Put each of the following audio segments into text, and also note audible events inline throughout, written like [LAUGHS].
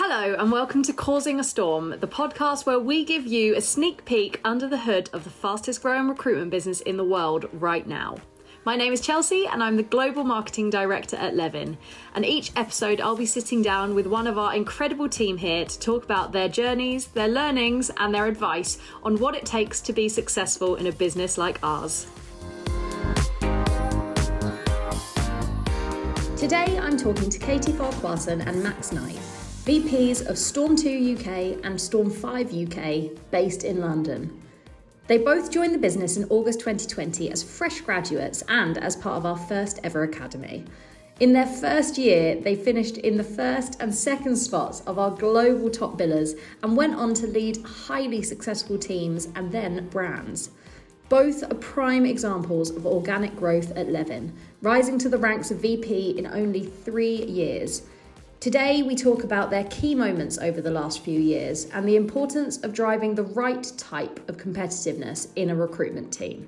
Hello, and welcome to Causing a Storm, the podcast where we give you a sneak peek under the hood of the fastest growing recruitment business in the world right now. My name is Chelsea, and I'm the Global Marketing Director at Levin. And each episode, I'll be sitting down with one of our incredible team here to talk about their journeys, their learnings, and their advice on what it takes to be successful in a business like ours. Today, I'm talking to Katie Farquharson and Max Knight, VPs of Storm 2 UK and Storm 5 UK, based in London. They both joined the business in August 2020 as fresh graduates and as part of our first ever academy. In their first year, they finished in the first and second spots of our global top billers and went on to lead highly successful teams and then brands. Both are prime examples of organic growth at Levin, rising to the ranks of VP in only three years. Today, we talk about their key moments over the last few years and the importance of driving the right type of competitiveness in a recruitment team.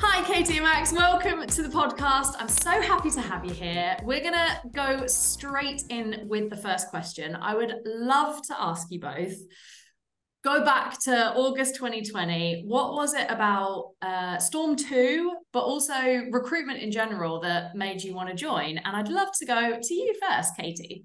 Hi, Katie and Max. Welcome to the podcast. I'm so happy to have you here. We're going to go straight in with the first question. I would love to ask you both go back to August 2020. What was it about uh, Storm 2, but also recruitment in general that made you want to join? And I'd love to go to you first, Katie.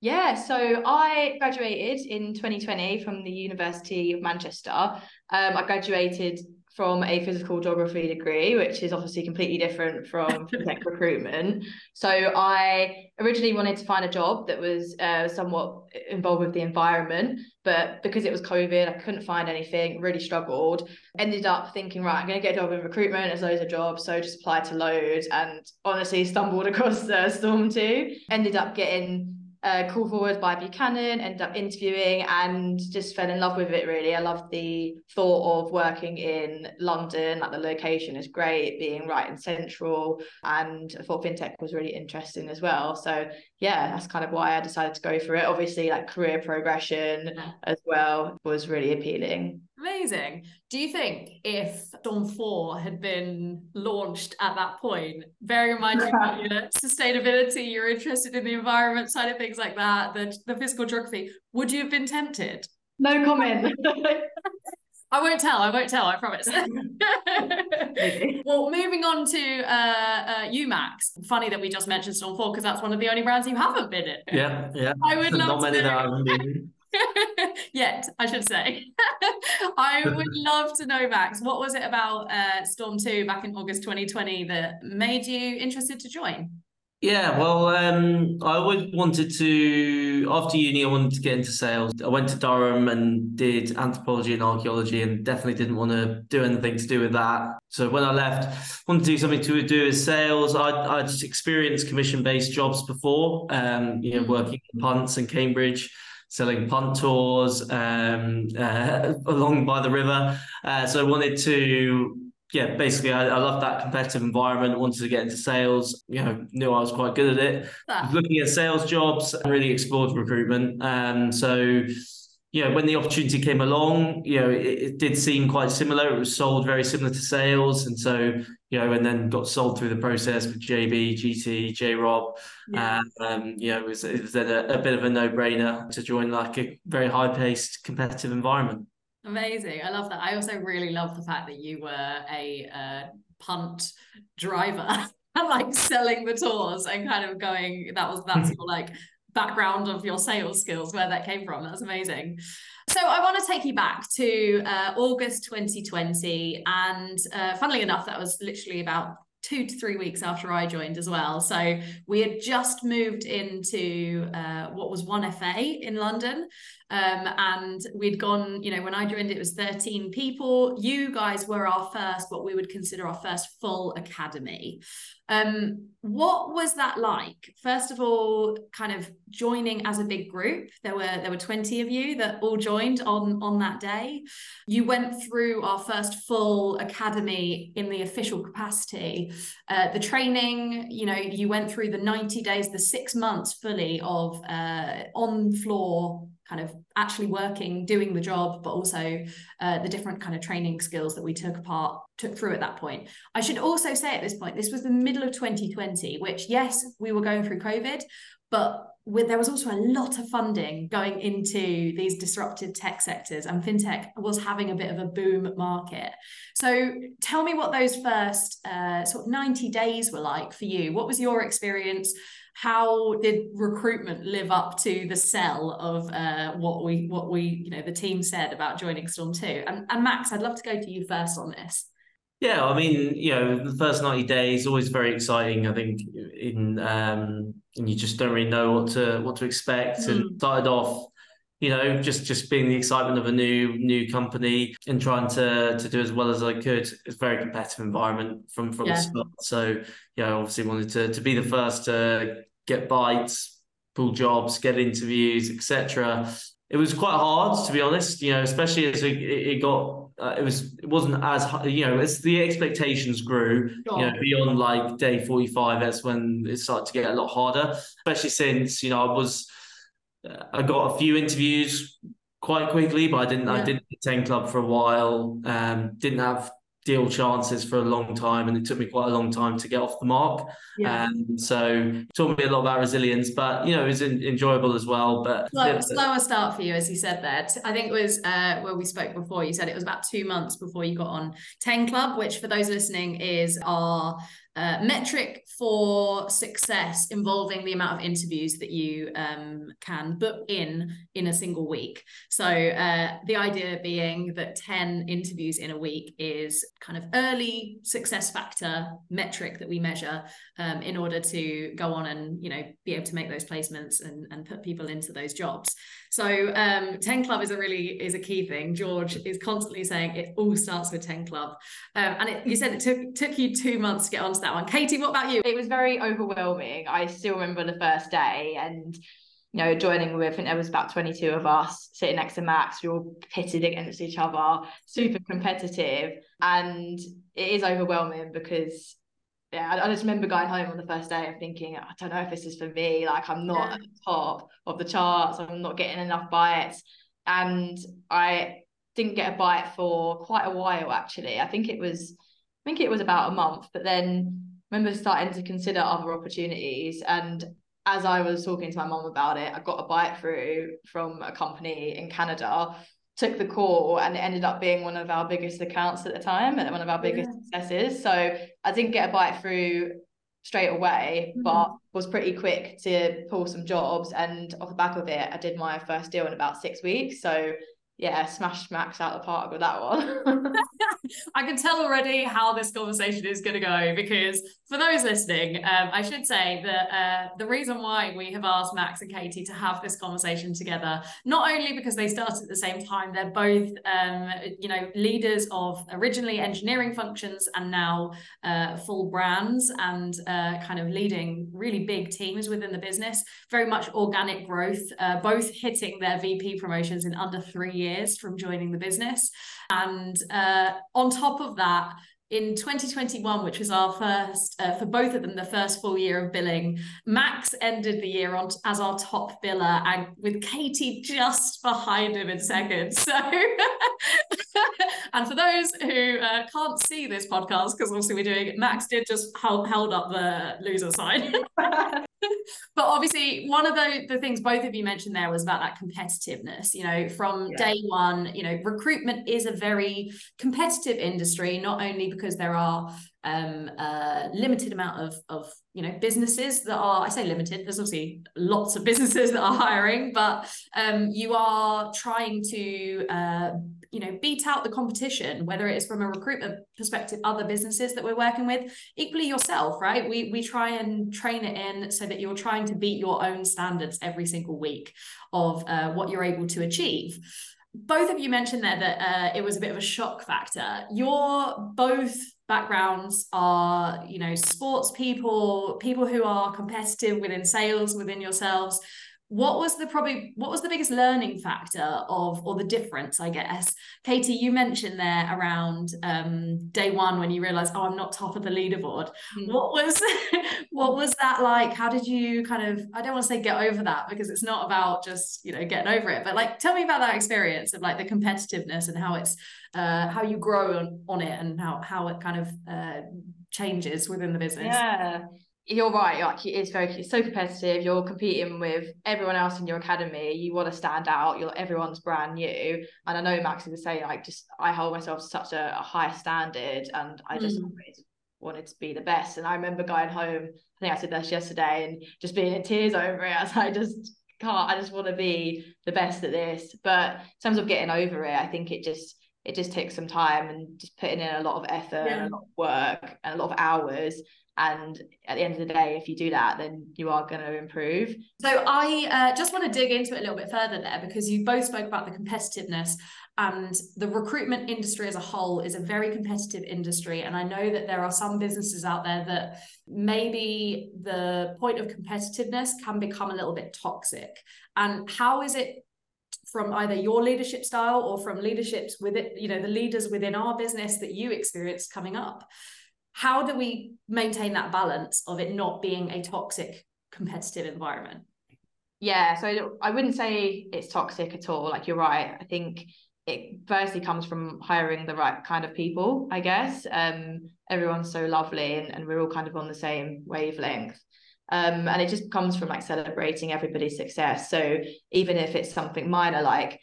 Yeah, so I graduated in 2020 from the University of Manchester. Um, I graduated from a physical geography degree, which is obviously completely different from [LAUGHS] tech recruitment. So I originally wanted to find a job that was uh, somewhat involved with the environment, but because it was COVID, I couldn't find anything, really struggled. Ended up thinking, right, I'm going to get a job in recruitment, there's loads of jobs. So just applied to loads and honestly stumbled [LAUGHS] across uh, Storm 2. Ended up getting uh, call forward by Buchanan, ended up interviewing and just fell in love with it really. I love the thought of working in London, like the location is great, being right in central, and I thought fintech was really interesting as well. So yeah, that's kind of why I decided to go for it. Obviously, like career progression as well was really appealing. Amazing. Do you think if Storm 4 had been launched at that point, bearing in mind you your sustainability, you're interested in the environment side of things like that, the, the physical geography, would you have been tempted? No comment. [LAUGHS] I won't tell. I won't tell. I promise. [LAUGHS] well, moving on to uh, uh, you, Max. Funny that we just mentioned Storm Four because that's one of the only brands you haven't been in. Yeah, yeah. I would love Not to. Many know. [LAUGHS] Yet, I should say. [LAUGHS] I [LAUGHS] would love to know, Max, what was it about uh, Storm 2 back in August 2020 that made you interested to join? Yeah, well, um, I always wanted to, after uni, I wanted to get into sales. I went to Durham and did anthropology and archaeology and definitely didn't want to do anything to do with that. So when I left, wanted to do something to do with sales. I'd, I'd experienced commission-based jobs before, um, you know, mm. working in punts in Cambridge selling punt tours um, uh, [LAUGHS] along by the river. Uh, so I wanted to, yeah, basically, I, I love that competitive environment. Wanted to get into sales. You know, knew I was quite good at it. Ah. Looking at sales jobs and really explored recruitment. Um, so you know, when the opportunity came along, you know, it, it, did seem quite similar. It was sold very similar to sales. And so, you know, and then got sold through the process with JB, GT, J Rob. Yeah. Um, you know, it was, it was then a, a bit of a no brainer to join like a very high paced competitive environment. Amazing. I love that. I also really love the fact that you were a uh, punt driver. [LAUGHS] like selling the tours and kind of going that was that's [LAUGHS] your like background of your sales skills, where that came from. That's amazing. So I want to take you back to uh, August 2020. And uh, funnily enough, that was literally about two to three weeks after I joined as well. So we had just moved into uh, what was 1FA in London. Um, and we'd gone, you know, when I joined, it was 13 people. You guys were our first, what we would consider our first full academy. Um, what was that like? First of all, kind of joining as a big group. There were there were 20 of you that all joined on on that day. You went through our first full academy in the official capacity. Uh, the training, you know, you went through the 90 days, the six months fully of uh, on floor kind of actually working, doing the job, but also uh, the different kind of training skills that we took apart, took through at that point. I should also say at this point, this was the middle of 2020, which yes, we were going through COVID, but with, there was also a lot of funding going into these disrupted tech sectors and fintech was having a bit of a boom market. So tell me what those first uh, sort of 90 days were like for you. What was your experience how did recruitment live up to the sell of uh, what we what we you know the team said about joining storm 2 and, and max i'd love to go to you first on this yeah, I mean, you know, the first 90 days always very exciting. I think in um and you just don't really know what to what to expect. Mm. And started off, you know, just just being the excitement of a new new company and trying to to do as well as I could. It's a very competitive environment from from yeah. the start. So yeah, I obviously wanted to to be the first to get bites, pull jobs, get interviews, etc it was quite hard to be honest you know especially as it, it got uh, it was it wasn't as you know as the expectations grew sure. you know beyond like day 45 that's when it started to get a lot harder especially since you know i was i got a few interviews quite quickly but i didn't yeah. i didn't attend club for a while um didn't have deal chances for a long time and it took me quite a long time to get off the mark yeah. Um, so taught me a lot about resilience but you know it was in, enjoyable as well but Slow, slower start for you as you said there I think it was uh, where we spoke before you said it was about two months before you got on 10 Club which for those listening is our uh, metric for success involving the amount of interviews that you um, can book in in a single week. So uh, the idea being that 10 interviews in a week is kind of early success factor metric that we measure um, in order to go on and you know be able to make those placements and, and put people into those jobs. So um, 10 Club is a really is a key thing. George is constantly saying it all starts with 10 Club. Um, and it, you said it took took you two months to get onto that one. Katie, what about you? It was very overwhelming. I still remember the first day and you know, joining with, I think there was about 22 of us sitting next to Max. We all pitted against each other, super competitive. And it is overwhelming because yeah, I, I, just remember going home on the first day and thinking, I don't know if this is for me. Like, I'm not yeah. at the top of the charts. I'm not getting enough bites. And I didn't get a bite for quite a while, actually. I think it was, I think it was about a month. But then I remember starting to consider other opportunities. And as I was talking to my mom about it, I got a bite through from a company in Canada took the call and it ended up being one of our biggest accounts at the time and one of our biggest yeah. successes. So I didn't get a bite through straight away, mm-hmm. but was pretty quick to pull some jobs. And off the back of it, I did my first deal in about six weeks. So yeah, smashed Max out the park with that one. [LAUGHS] I can tell already how this conversation is going to go because for those listening, um, I should say that uh, the reason why we have asked Max and Katie to have this conversation together, not only because they started at the same time, they're both, um, you know, leaders of originally engineering functions and now uh, full brands and uh, kind of leading really big teams within the business, very much organic growth, uh, both hitting their VP promotions in under three years from joining the business. And uh, on top of that, in 2021, which was our first, uh, for both of them, the first full year of billing, Max ended the year on as our top biller and with Katie just behind him in second. So, [LAUGHS] and for those who uh, can't see this podcast, because obviously we're doing it, Max did just hold, held up the loser sign. [LAUGHS] [LAUGHS] but obviously one of the, the things both of you mentioned there was about that competitiveness you know from yeah. day one you know recruitment is a very competitive industry not only because there are um, a limited amount of of you know businesses that are I say limited. There's obviously lots of [LAUGHS] businesses that are hiring, but um, you are trying to uh, you know beat out the competition, whether it is from a recruitment perspective, other businesses that we're working with, equally yourself, right? We we try and train it in so that you're trying to beat your own standards every single week of uh, what you're able to achieve both of you mentioned there that uh, it was a bit of a shock factor. You're both backgrounds are you know sports people people who are competitive within sales within yourselves what was the probably what was the biggest learning factor of or the difference i guess? Katie you mentioned there around um, day one when you realized oh i'm not top of the leaderboard. Mm. what was [LAUGHS] what was that like? How did you kind of i don't want to say get over that because it's not about just you know getting over it but like tell me about that experience of like the competitiveness and how it's uh, how you grow on, on it and how how it kind of uh, changes within the business. Yeah you're right like it is very it's so competitive you're competing with everyone else in your academy you want to stand out you're everyone's brand new. And i know max is saying like just i hold myself to such a, a high standard and i just mm. wanted to be the best. And i remember going home i think i said this yesterday and just being in tears over it. As i just can't i just want to be the best at this. But in terms of getting over it i think it just it just takes some time and just putting in a lot of effort yeah. and a lot of work and a lot of hours. And at the end of the day if you do that then you are going to improve. So i uh, just want to dig into it a little bit further there because you both spoke about the competitiveness and the recruitment industry as a whole is a very competitive industry. And i know that there are some businesses out there that maybe the point of competitiveness can become a little bit toxic. And how is it from either your leadership style or from leaderships with it you know the leaders within our business that you experienced coming up. How do we maintain that balance of it not being a toxic competitive environment? Yeah so i wouldn't say it's toxic at all. Like you're right. I think it firstly comes from hiring the right kind of people i guess. Um everyone's so lovely and, and we're all kind of on the same wavelength um and it just comes from like celebrating everybody's success so even if it's something minor like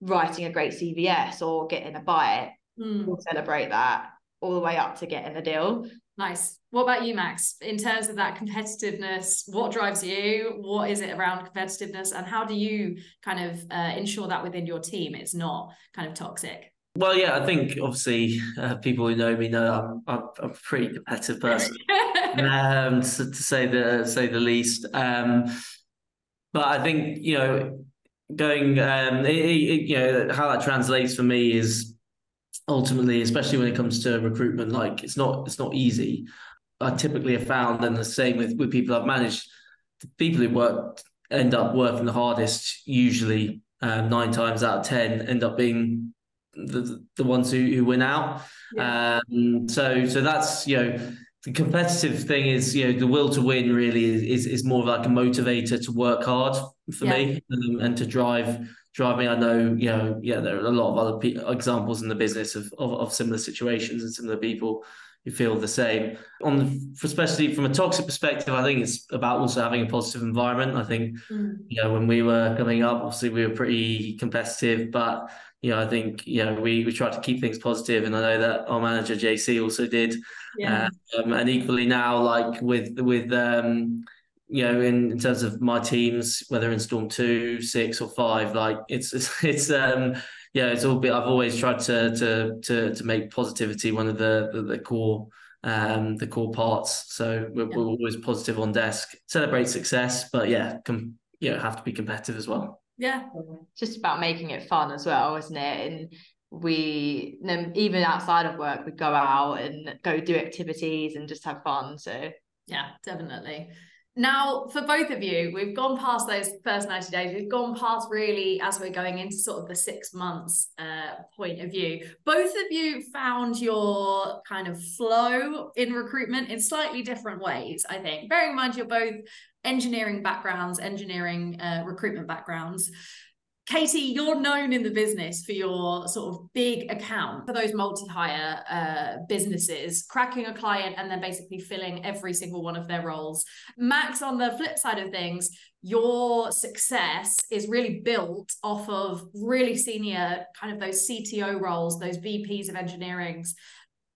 writing a great cvs or getting a bite mm. we'll celebrate that all the way up to getting the deal. Nice. What about you, Max? In terms of that competitiveness, what drives you? What is it around competitiveness? And how do you kind of uh, ensure that within your team it's not kind of toxic? Well, yeah, I think obviously uh, people who know me know I'm, I'm, I'm a pretty competitive person, [LAUGHS] um, to, to, say the say the least. Um, but I think you know, going, um, it, it, you know, how that translates for me is ultimately, especially when it comes to recruitment, like it's not it's not easy. I typically have found, and the same with with people I've managed, the people who work end up working the hardest. Usually, um, nine times out of ten, end up being the the ones who, who win out. Yeah. Um, so so that's you know the competitive thing is you know the will to win really is is, more of like a motivator to work hard for yeah. me um, and to drive drive me. I know, you know, yeah, there are a lot of other pe- examples in the business of, of, of similar situations and similar people who feel the same. On the, especially from a toxic perspective, I think it's about also having a positive environment. I think, mm. you know, when we were coming up, obviously we were pretty competitive, but you know, I think you know we we tried to keep things positive, and I know that our manager JC also did. Yeah. Um, and equally now, like with with um, you know, in, in terms of my teams, whether in Storm two, six, or five, like it's it's, [LAUGHS] it's um yeah, it's all bit. I've always tried to to to to make positivity one of the the, the core um the core parts. So we're, yeah. we're, always positive on desk, celebrate success, but yeah, com- you know, have to be competitive as well. Yeah, just about making it fun as well, isn't it? And we even outside of work, we go out and go do activities and just have fun. So yeah, definitely. Now, for both of you, we've gone past those first 90 days. We've gone past really as we're going into sort of the six months uh, point of view. Both of you found your kind of flow in recruitment in slightly different ways, I think. Bearing in mind you're both engineering backgrounds, engineering uh, recruitment backgrounds. Katie, you're known in the business for your sort of big account for those multi-hire uh, businesses, cracking a client and then basically filling every single one of their roles. Max, on the flip side of things, your success is really built off of really senior kind of those CTO roles, those VPs of engineering's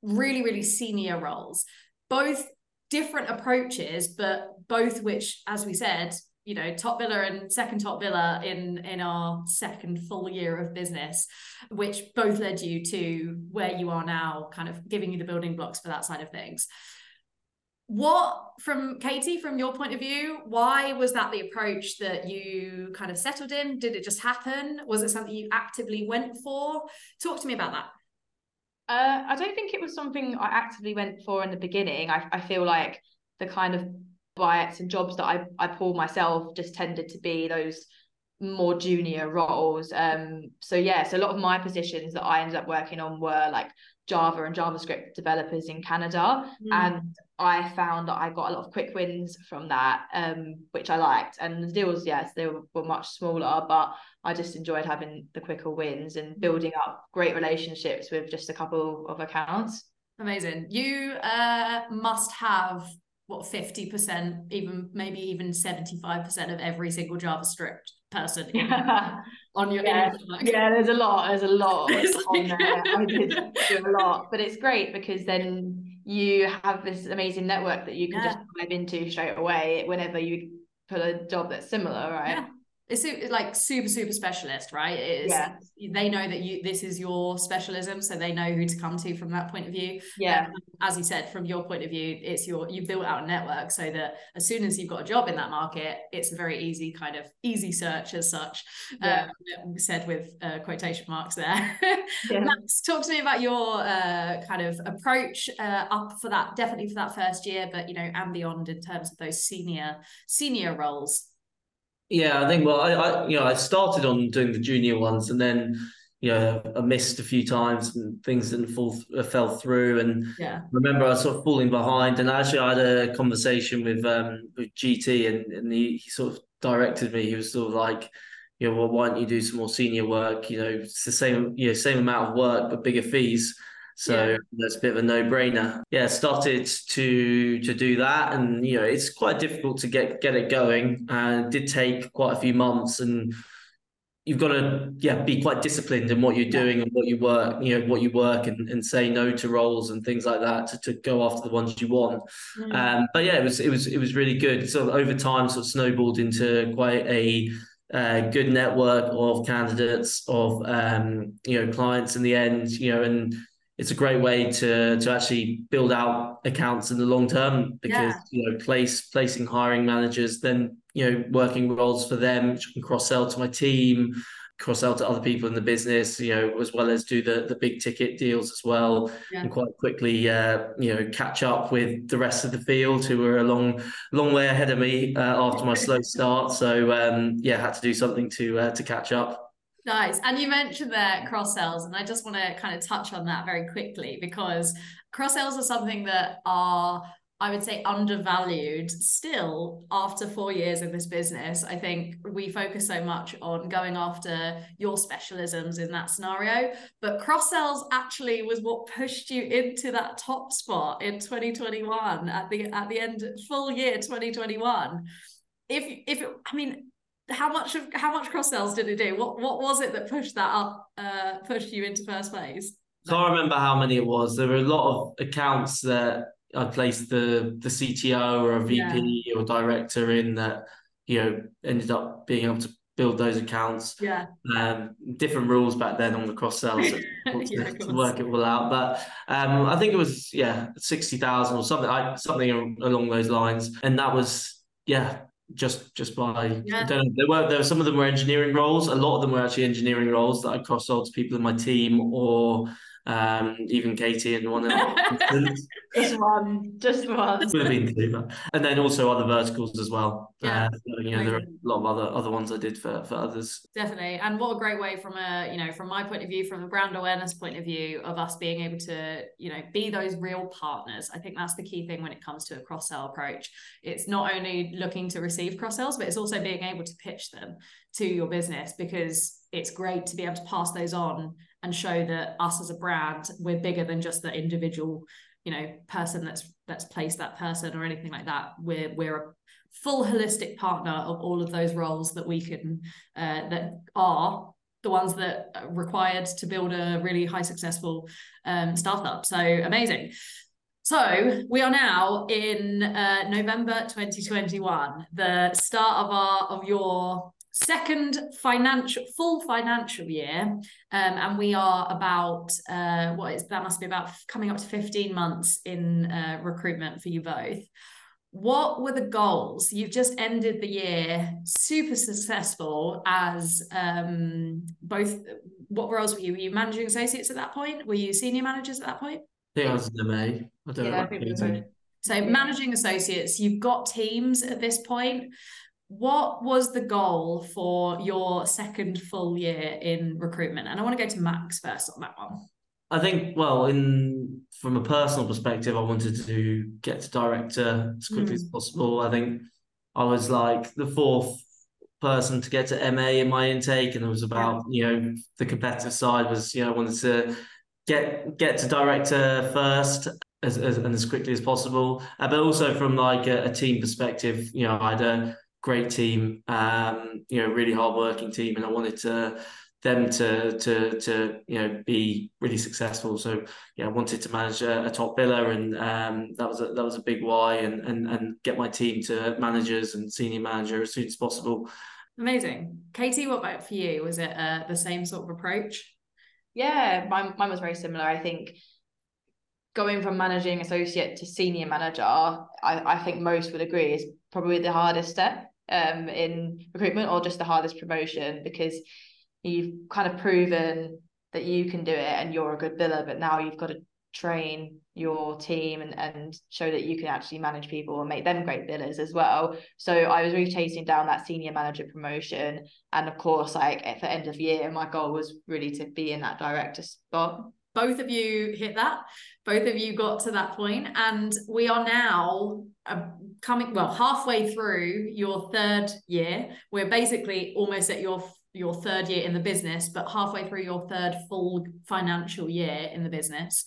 really, really senior roles. Both different approaches, but both which, as we said, you know top biller and second top biller in in our second full year of business which both led you to where you are now kind of giving you the building blocks for that side of things. What from katie from your point of view why was that the approach that you kind of settled in? Did it just happen? Was it something you actively went for? Talk to me about that. Uh, i don't think it was something i actively went for in the beginning. I, I feel like the kind of bites and jobs that I, I pulled myself just tended to be those more junior roles. Um, so yeah, so a lot of my positions that I ended up working on were like Java and JavaScript developers in Canada. Mm. And I found that I got a lot of quick wins from that, um, which I liked. And the deals, yes, they were, were much smaller, but I just enjoyed having the quicker wins and building up great relationships with just a couple of accounts. Amazing. You uh, must have what 50%, even maybe even 75% of every single JavaScript person [LAUGHS] on your yeah. yeah there's a lot there's a lot [LAUGHS] on there i did do [LAUGHS] a lot but it's great because then you have this amazing network that you can yeah. just dive into straight away whenever you put a job that's similar right yeah it's like super super specialist right it's yeah. they know that you this is your specialism so they know who to come to from that point of view yeah um, as you said from your point of view it's your you've built out a network so that as soon as you've got a job in that market it's a very easy kind of easy search as such yeah. um, said with uh, quotation marks there [LAUGHS] yeah. Max, talk to me about your uh, kind of approach uh, up for that definitely for that first year but you know and beyond in terms of those senior senior roles yeah, I think well, I, I you know I started on doing the junior ones, and then you know I missed a few times and things didn't fall uh, fell through. And yeah, remember I was sort of falling behind. And actually, I had a conversation with um with GT, and and he, he sort of directed me. He was sort of like, you know, well, why don't you do some more senior work? You know, it's the same you know same amount of work but bigger fees. So yeah. that's a bit of a no-brainer. Yeah, started to to do that, and you know it's quite difficult to get get it going, and it did take quite a few months. And you've got to yeah be quite disciplined in what you're doing and what you work, you know what you work, and, and say no to roles and things like that to, to go after the ones you want. Mm. Um, but yeah, it was it was it was really good. So over time, sort of snowballed into quite a uh, good network of candidates of um, you know clients in the end you know and it's a great way to to actually build out accounts in the long term because yeah. you know place placing hiring managers then you know working roles for them which can cross sell to my team cross sell to other people in the business you know as well as do the the big ticket deals as well yeah. and quite quickly uh, you know catch up with the rest of the field who were a long long way ahead of me uh, after my [LAUGHS] slow start so um, yeah had to do something to uh, to catch up Nice. And you mentioned there cross sells, and I just want to kind of touch on that very quickly because cross sells are something that are, I would say, undervalued still after four years in this business. I think we focus so much on going after your specialisms in that scenario, but cross sells actually was what pushed you into that top spot in 2021 at the at the end full year 2021 if if I mean how much of how much cross sales did it do? What what was it that pushed that up, uh, pushed you into first place? I Can't remember how many it was. There were a lot of accounts that I placed the the CTO or a VP yeah. or director in that you know ended up being able to build those accounts. Yeah. Um, different rules back then on the cross sales so [LAUGHS] yeah, [LAUGHS] to, work it all out. But um, I think it was yeah sixty thousand or something like something along those lines, and that was yeah just just by yeah. I don't know. There were there were some of them were engineering roles. A lot of them were actually engineering roles that I cross sold to people in my team or um, even Katie and one of [LAUGHS] just one, just one. Would have been two, but and then also other verticals as well. Yeah, uh, so, you know, there are a lot of other other ones I did for for others. Definitely, and what a great way from a you know from my point of view, from a brand awareness point of view, of us being able to you know be those real partners. I think that's the key thing when it comes to a cross sell approach. It's not only looking to receive cross sells, but it's also being able to pitch them to your business because it's great to be able to pass those on and show that us as a brand we're bigger than just the individual you know person that's that's placed that person or anything like that. We're we're a full holistic partner of all of those roles that we can uh, that are the ones that are required to build a really high successful um, startup. So amazing. So we are now in uh, November 2021, the start of our of your second financial full financial year um, and we are about uh, what is that must be about coming up to 15 months in uh, recruitment for you both. What were the goals? You've just ended the year super successful as um, both what roles were you? Were you managing associates at that point? Were you senior managers at that point? I think I was an MA I don't yeah, know So managing associates, you've got teams at this point. What was the goal for your second full year in recruitment? And I want to go to Max first on that one. I think, well, in from a personal perspective, I wanted to get to director as quickly mm. as possible. I think I was like the fourth person to get to MA in my intake, and it was about you know the competitive side was you know I wanted to get get to director first as, as and as quickly as possible, uh, but also from like a, a, team perspective, you know I had a great team, um, you know really hardworking team, and I wanted to them to to to you know be really successful. So yeah, I wanted to manage a, a top biller, and um, that was a, that was a big why, and and and get my team to managers and senior manager as soon as possible. Amazing, Katie. What about for you? Was it uh, the same sort of approach? Yeah, mine mine was very similar. I think going from managing associate to senior manager, I, I think most would agree is probably the hardest step um, in recruitment or just the hardest promotion because you've kind of proven that you can do it and you're a good biller, but now you've got to train your team and, and show that you can actually manage people and make them great billers as well. So I was really chasing down that senior manager promotion. And of course, like at the end of year, my goal was really to be in that director spot. Both of you hit that. Both of you got to that point, and we are now uh, coming well halfway through your third year. We're basically almost at your your third year in the business, but halfway through your third full financial year in the business.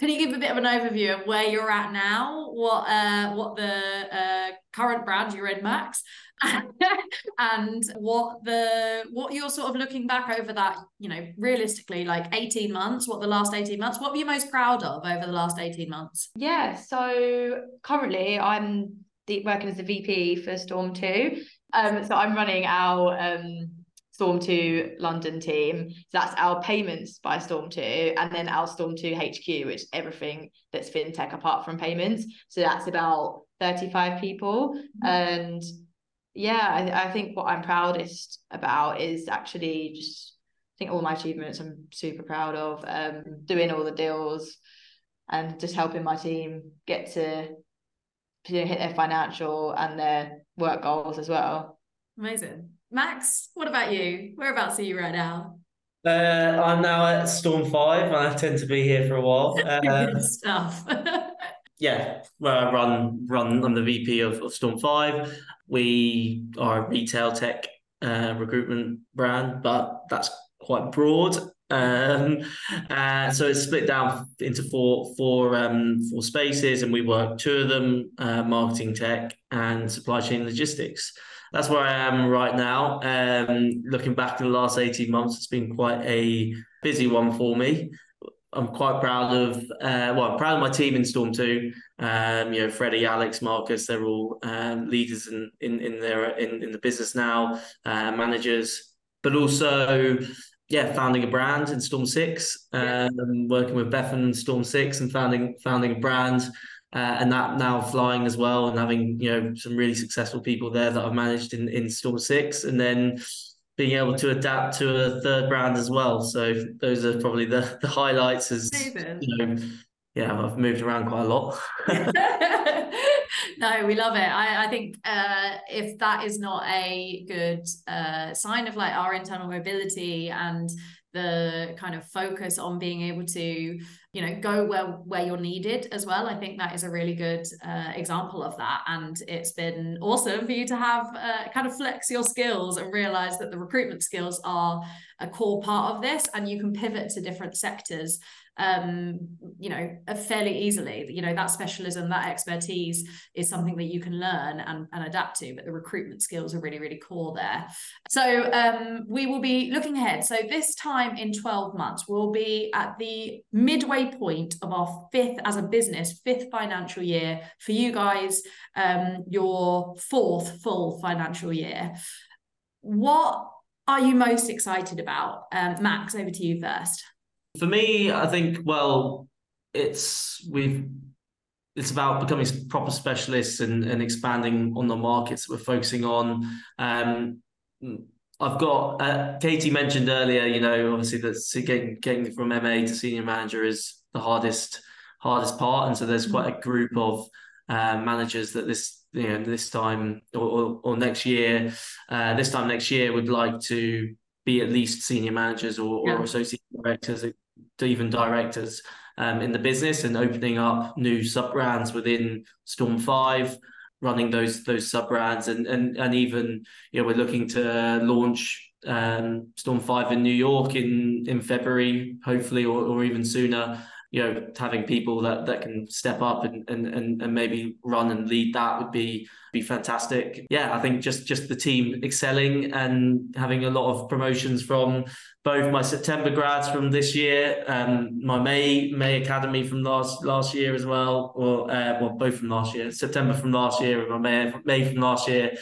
Can you give a bit of an overview of where you're at now? What uh, what the uh, current brand you're in, Max, [LAUGHS] and what the what you're sort of looking back over that, you know, realistically, like 18 months, what the last 18 months, what were you most proud of over the last 18 months? Yeah, so currently I'm the, working as the VP for Storm 2. Um, so I'm running our um Storm 2 London team. So that's our payments by Storm 2, and then our Storm 2 HQ, which is everything that's fintech apart from payments. So that's about 35 people. Mm-hmm. And yeah, I, I think what I'm proudest about is actually just I think all my achievements I'm super proud of. Um, doing all the deals and just helping my team get to you know, hit their financial and their work goals as well. Amazing. Max, what about you? Whereabouts are you right now? Uh, I'm now at Storm Five, and I tend to be here for a while. [LAUGHS] Uh, Good stuff. [LAUGHS] yeah, well, I run run. I'm the VP of, of Storm Five. We are a retail tech uh, recruitment brand, but that's quite broad. Um, uh, so it's split down into four four um, four spaces, and we work two of them: uh, marketing tech and supply chain logistics that's where I am right now. Um, looking back in the last 18 months, it's been quite a busy one for me. I'm quite proud of, uh, well, I'm proud of my team in Storm 2. Um, you know, Freddie, Alex, Marcus, they're all um, leaders in, in, in their, in, in the business now, uh, managers, but also, yeah, founding a brand in Storm 6, um, working with Bethan in Storm 6 and founding, founding a brand uh, and that now flying as well and having you know some really successful people there that I've managed in in Storm Six, and then being able to adapt to a third brand as well. So those are probably the the highlights. As you know, yeah, I've moved around quite a lot. [LAUGHS] no, we love it. I, I think uh, if that is not a good uh, sign of like our internal mobility and the kind of focus on being able to you know go where where you're needed as well. I think that is a really good uh, example of that. And it's been awesome for you to have uh, kind of flex your skills and realize that the recruitment skills are a core part of this and you can pivot to different sectors um, you know, uh, fairly easily. You know, that specialism, that expertise is something that you can learn and, and adapt to, but the recruitment skills are really, really core there. So um, we will be looking ahead. So this time in 12 months, we'll be at the midway point of our fifth, as a business, fifth financial year for you guys, um, your fourth full financial year. What are you most excited about? Um, Max, over to you first. For me, I think well, it's we've it's about becoming proper specialists and, and expanding on the markets that we're focusing on. Um, I've got uh, Katie mentioned earlier, you know, obviously that getting getting from MA to senior manager is the hardest hardest part, and so there's quite a group of uh, managers that this you know this time or, or, or next year, uh, this time next year would like to be at least senior managers or, yeah. or associate directors, even directors um, in the business, and opening up new sub brands within Storm Five running those those sub brands and and and even you know we're looking to launch um, Storm Five in New York in in February, hopefully, or, or even sooner. You know, having people that that can step up and and and, and maybe run and lead that would be be fantastic. Yeah, I think just just the team excelling and having a lot of promotions from both my September grads from this year, um, my May May Academy from last last year as well, or uh, well both from last year, September from last year, and my May May from last year,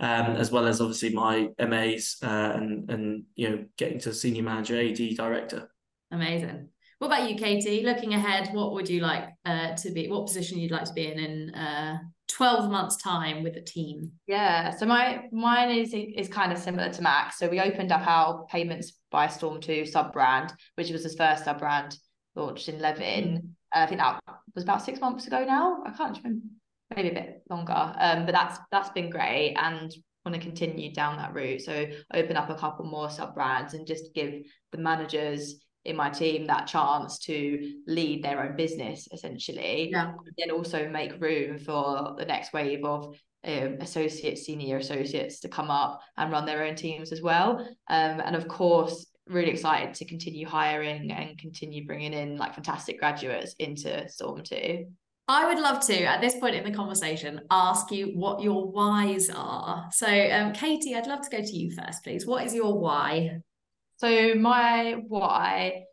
um, as well as obviously my MAs uh, and and you know getting to senior manager, AD director. Amazing. What about you, Katie? Looking ahead, what would you like uh, to be? What position you'd like to be in in uh, 12 months time with a team yeah so my mine is is kind of similar to max so we opened up our payments by storm 2 sub brand which was his first sub brand launched in levin mm. uh, i think that was about six months ago now i can't remember maybe a bit longer um but that's that's been great and want to continue down that route so open up a couple more sub brands and just give the managers in my team that chance to lead their own business essentially yeah. and then also make room for the next wave of um, associates senior associates to come up and run their own teams as well um, and of course really excited to continue hiring and continue bringing in like fantastic graduates into storm 2 I would love to, at this point in the conversation, ask you what your whys are. So, um, Katie, I'd love to go to you first, please. What is your why? So my why,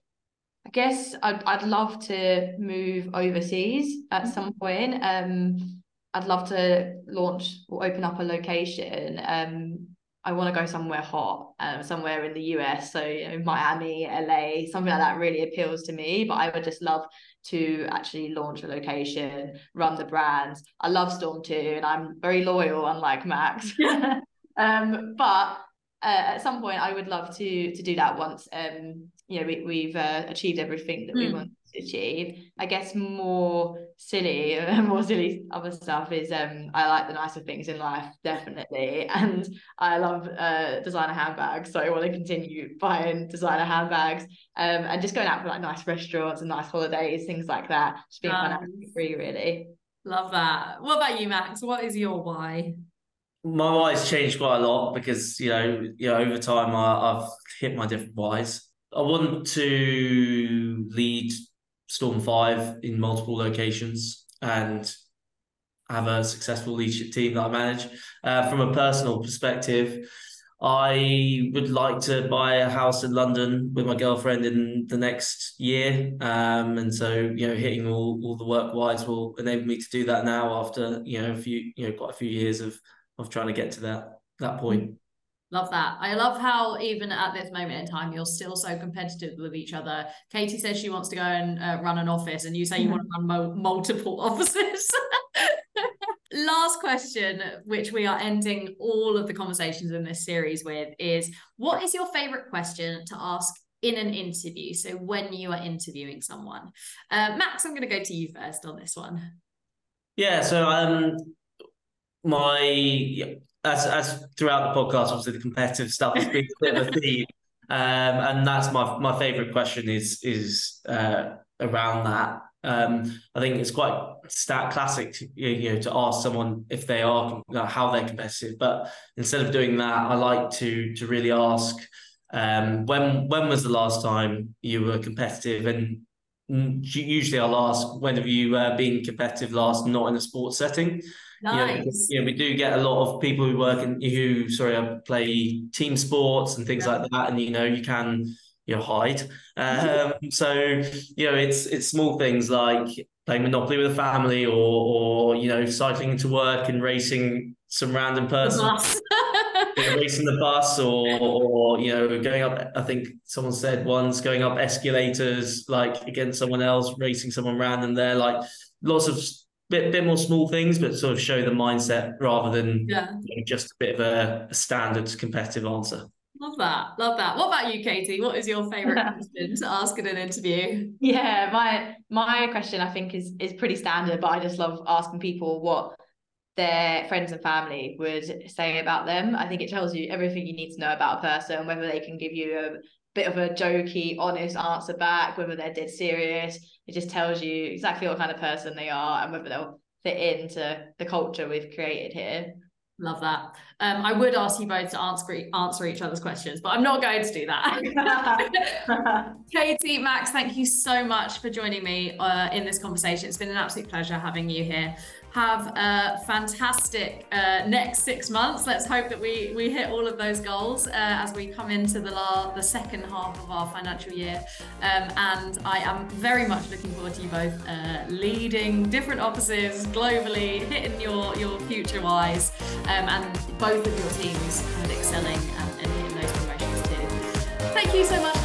I guess I'd I'd love to move overseas at mm-hmm. some point. Um, I'd love to launch or open up a location. Um, I want to go somewhere hot, um, somewhere in the US. So you know, Miami, LA, something like that really appeals to me. But I would just love to actually launch a location, run the brands. I love Storm 2 and I'm very loyal, unlike Max. [LAUGHS] um, but uh, at some point I would love to to do that once um you know we, we've uh, achieved everything that mm. we hmm. want to achieve. I guess more silly [LAUGHS] more silly other stuff is um I like the nicer things in life definitely. [LAUGHS] And I love uh designer handbags so I want to continue buying designer handbags. Um and just going out for like nice restaurants and nice holidays things like that just being um, financially free really. Love that. What about you Max? What is your why my whys changed quite a lot because you know, you know, over time I, have hit my different whys. I want to lead Storm Five in multiple locations and have a successful leadership team that I manage. Uh, from a personal perspective, I would like to buy a house in London with my girlfriend in the next year. Um, and so, you know, hitting all, all the work whys will enable me to do that now after, you know, a few, you know, quite a few years of of trying to get to that that point. Love that. I love how even at this moment in time, you're still so competitive with each other. Katie says she wants to go and uh, run an office, and you say you want to run mo- multiple [LAUGHS] offices. [LAUGHS] Last question, which we are ending all of the conversations in this series with, is what is your favorite question to ask in an interview? So when you are interviewing someone, uh, Max, I'm going to go to you first on this one. Yeah. So um, my as as throughout the podcast, obviously the competitive stuff has been a bit of a theme, um, and that's my my favorite question is is uh, around that. Um, I think it's quite stat classic, to, you know, to ask someone if they are you know, how they're competitive. But instead of doing that, I like to to really ask um, when when was the last time you were competitive, and usually I'll ask when have you uh, been competitive last, not in a sports setting. Nice. Yeah, you know, we do get a lot of people who work in who sorry uh, play team sports and things yeah. like that, and you know you can you know hide. Um, so you know it's it's small things like playing Monopoly with a family, or or you know cycling to work and racing some random person. [LAUGHS] you know, racing the bus or or you know going up i think someone said once going up escalators like against someone else racing someone random there like lots of bit bit more small things, but sort of show the mindset rather than yeah. you know, just a bit of a, a, standard competitive answer. Love that. Love that. What about you, Katie? What is your favorite [LAUGHS] question to ask in an interview? Yeah, my my question I think is is pretty standard, but I just love asking people what their friends and family would say about them. I think it tells you everything you need to know about a person, whether they can give you a bit of a jokey, honest answer back, whether they're dead serious. It just tells you exactly what kind of person they are and whether they'll fit into the culture we've created here. Love that. Um, I would ask you both to answer answer each other's questions, but I'm not going to do that. [LAUGHS] Katie, Max, thank you so much for joining me uh, in this conversation. It's been an absolute pleasure having you here have a fantastic uh, next six months. Let's hope that we we hit all of those goals uh, as we come into the la- the second half of our financial year. Um, and I am very much looking forward to you both uh, leading different offices globally, hitting your your future whys, um, and both of your teams kind of excelling and, and hitting those promotions too. Thank you so much.